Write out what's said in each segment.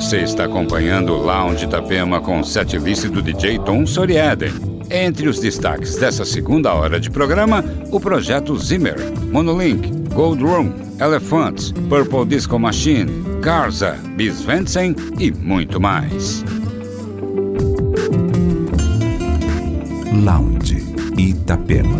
Você está acompanhando o Lounge Itapema com o setlist do DJ Tom Soriaden. Entre os destaques dessa segunda hora de programa, o projeto Zimmer, Monolink, Gold Room, Elephants, Purple Disco Machine, Garza, Bisvensen e muito mais. Lounge Itapema.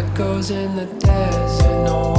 echoes in the desert. No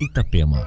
Itapema.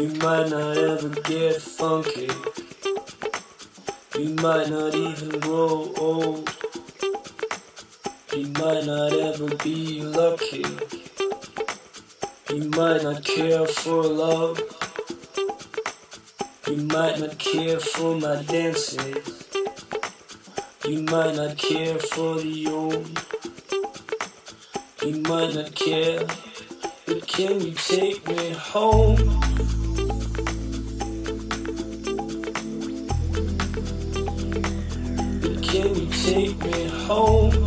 You might not ever get funky. You might not even grow old. You might not ever be lucky. You might not care for love. You might not care for my dances. You might not care for the old. You might not care. But can you take me home? take me home.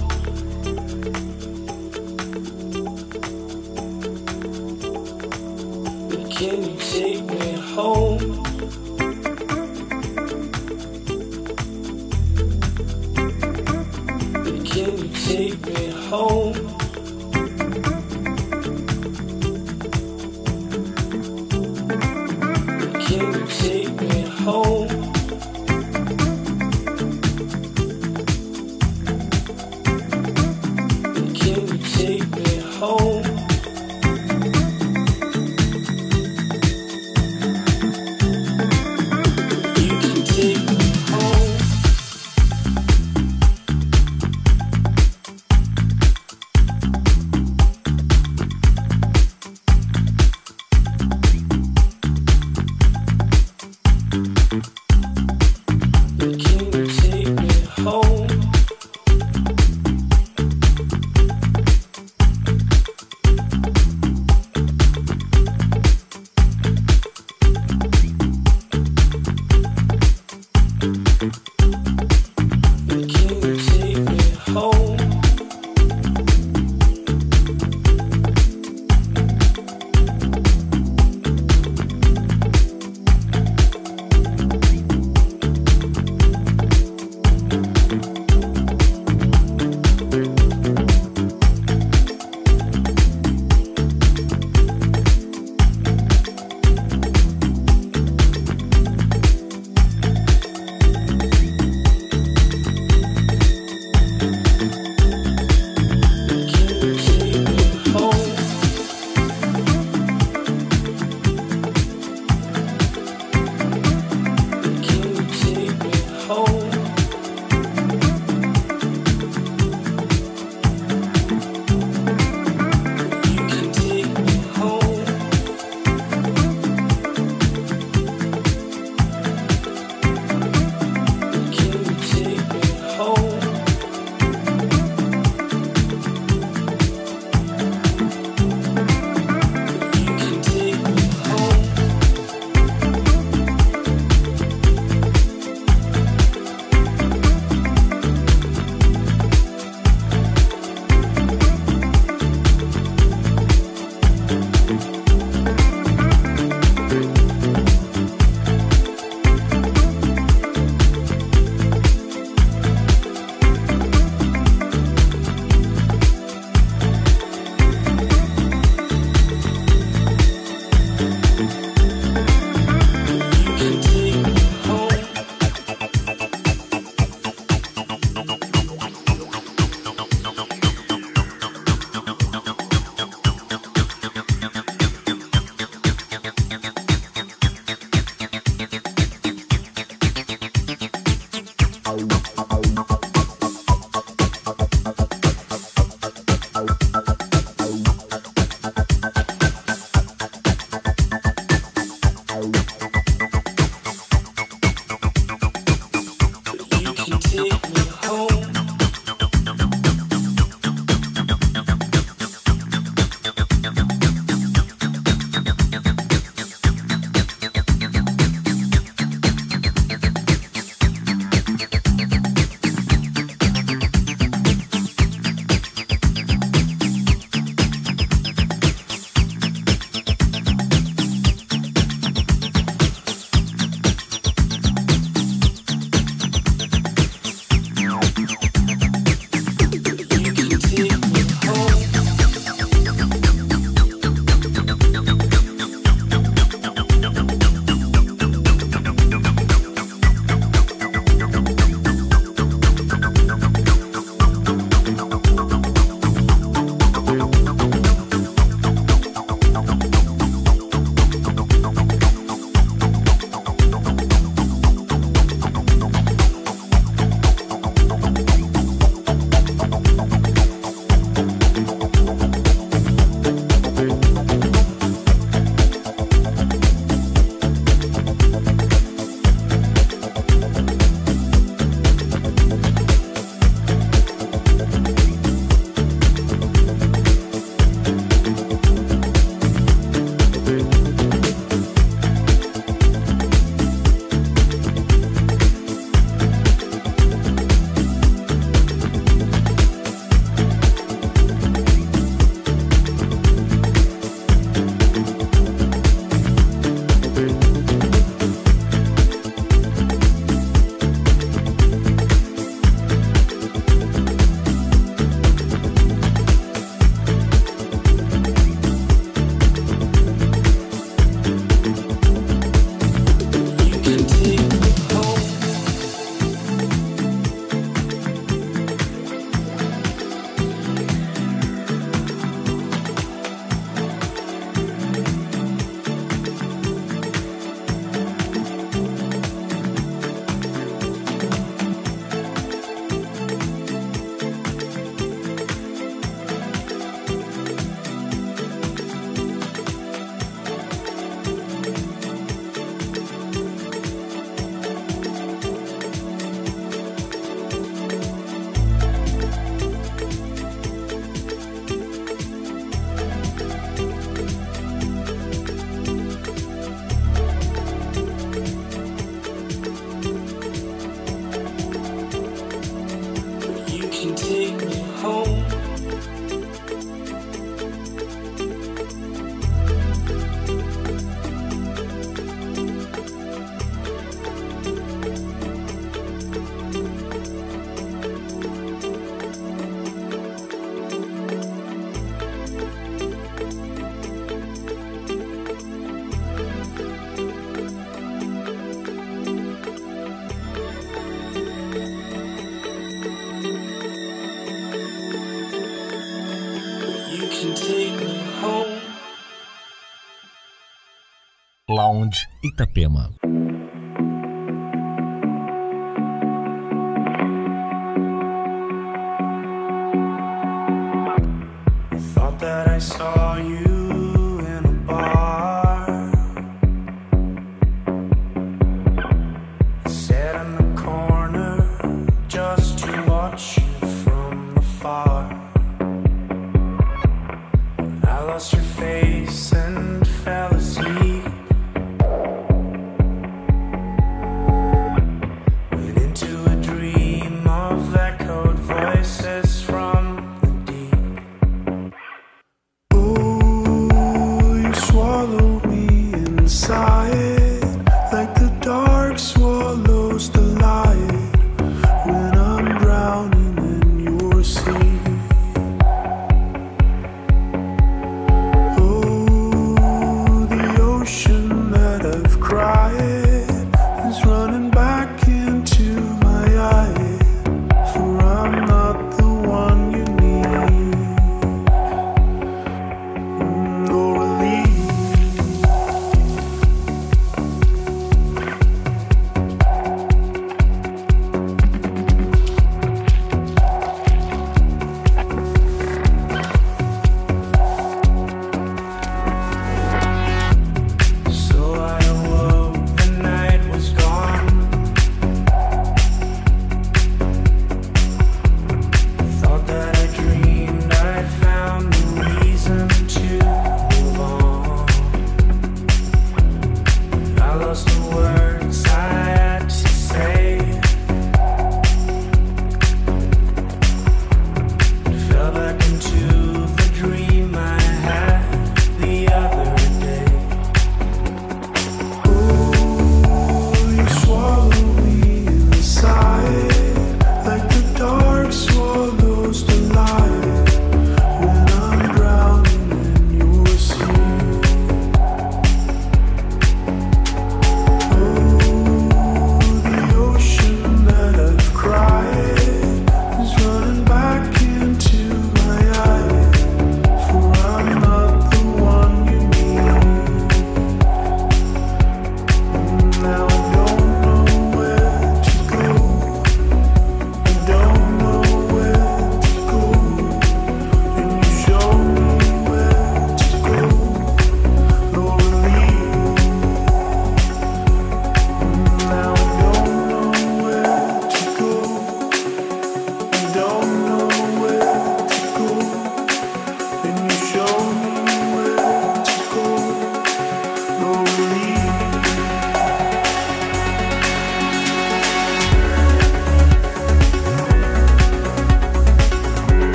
Lounge Itapema.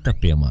Itapema.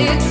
it's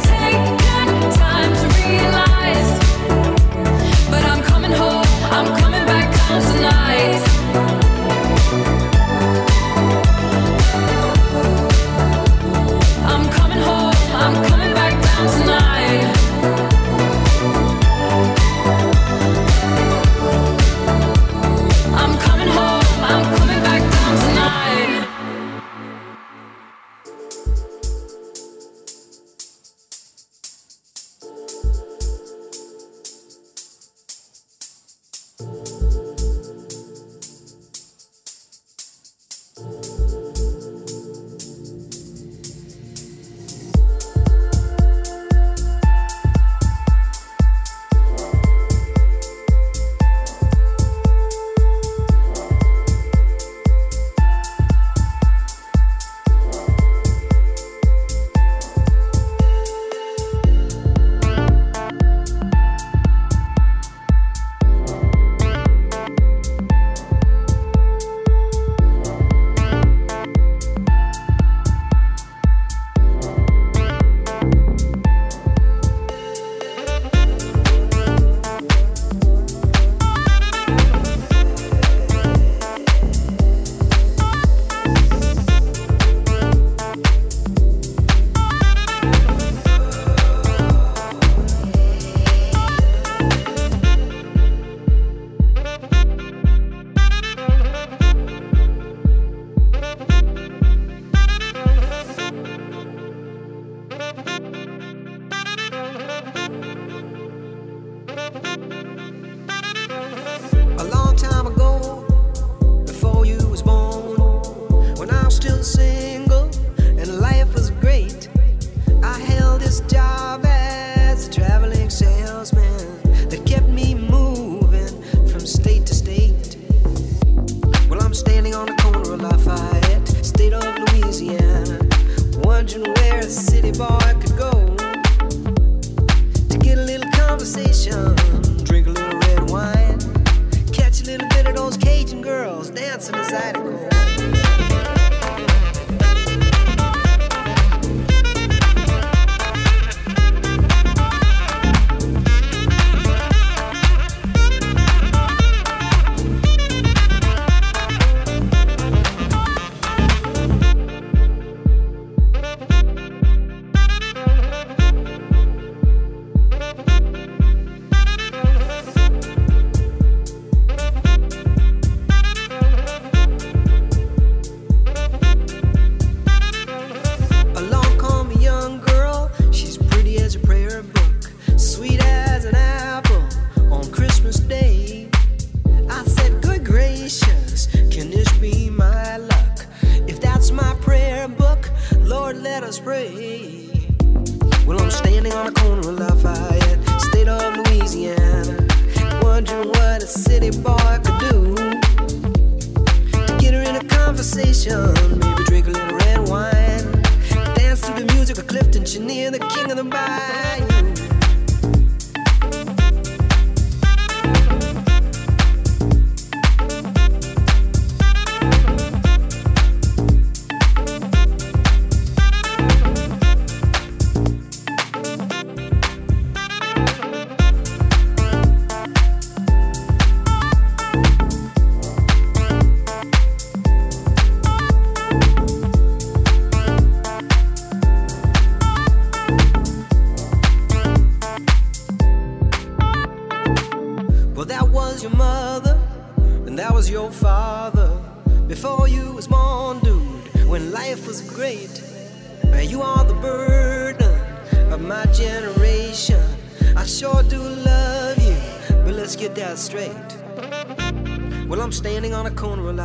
still sing.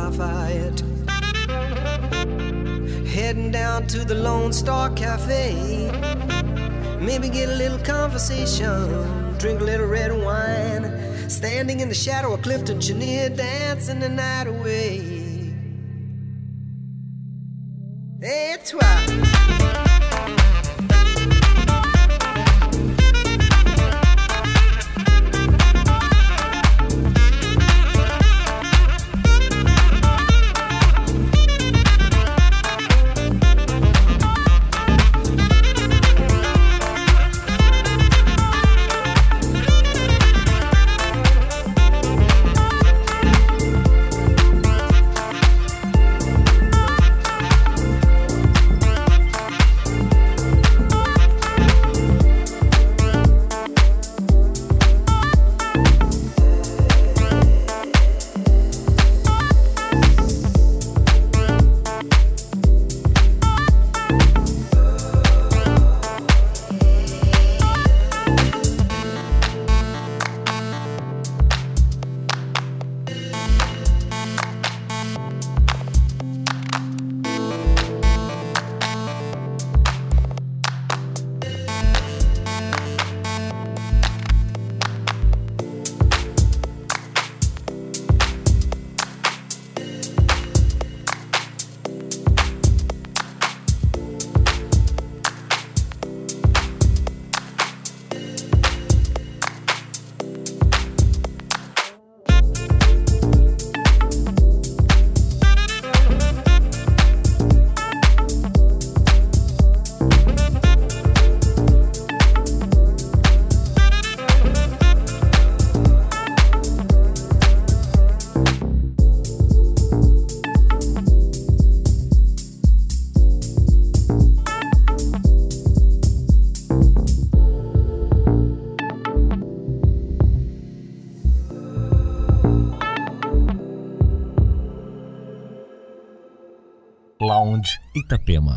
Lafayette. Heading down to the Lone Star Cafe. Maybe get a little conversation, drink a little red wine. Standing in the shadow of Clifton Chenier, dancing the night away. Itapema.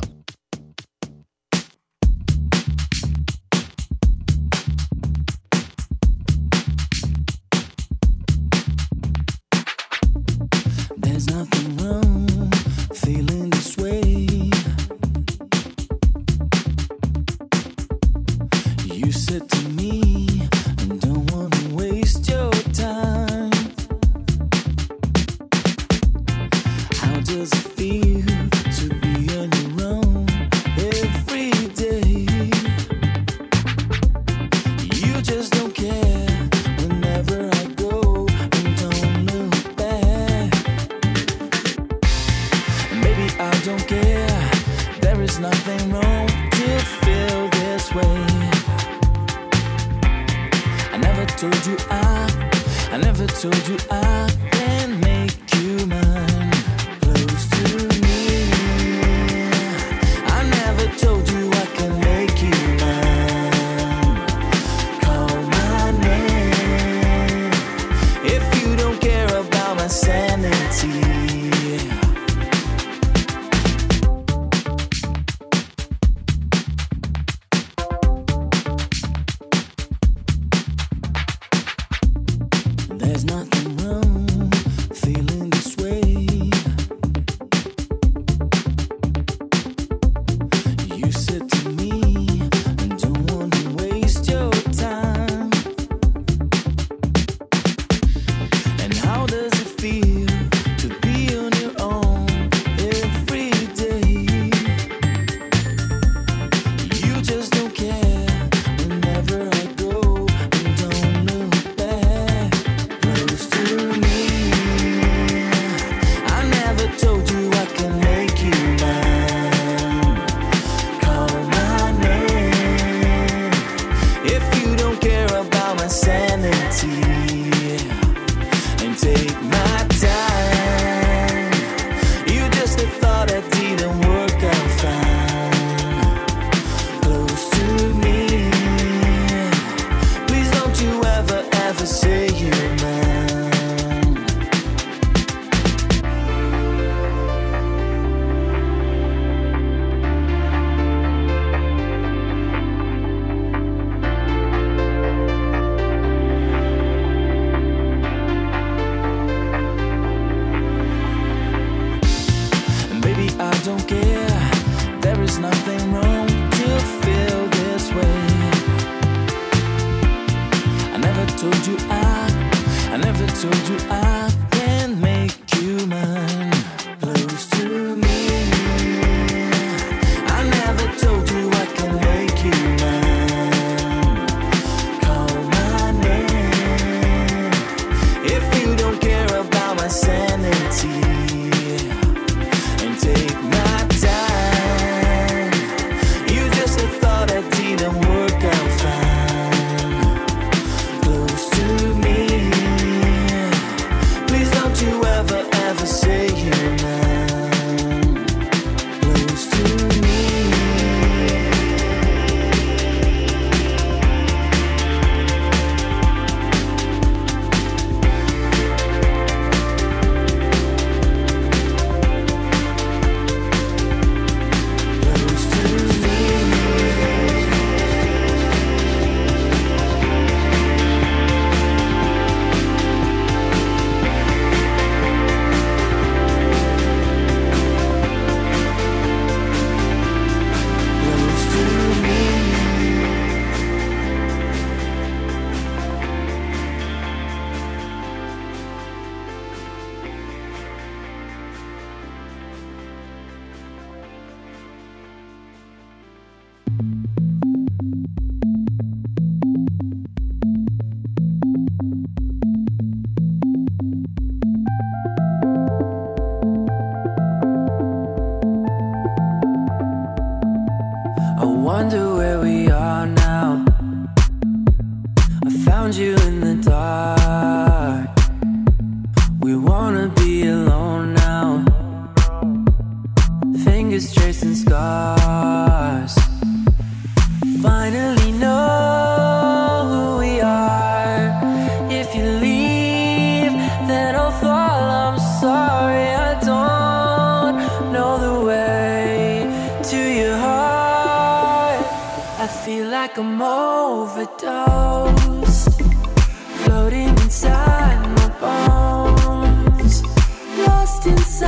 lost inside.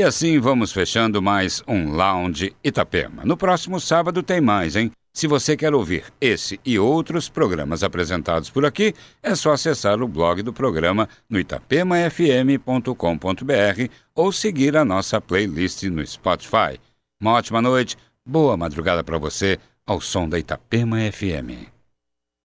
E assim vamos fechando mais um Lounge Itapema. No próximo sábado tem mais, hein? Se você quer ouvir esse e outros programas apresentados por aqui, é só acessar o blog do programa no itapemafm.com.br ou seguir a nossa playlist no Spotify. Uma ótima noite, boa madrugada para você, ao som da Itapema FM.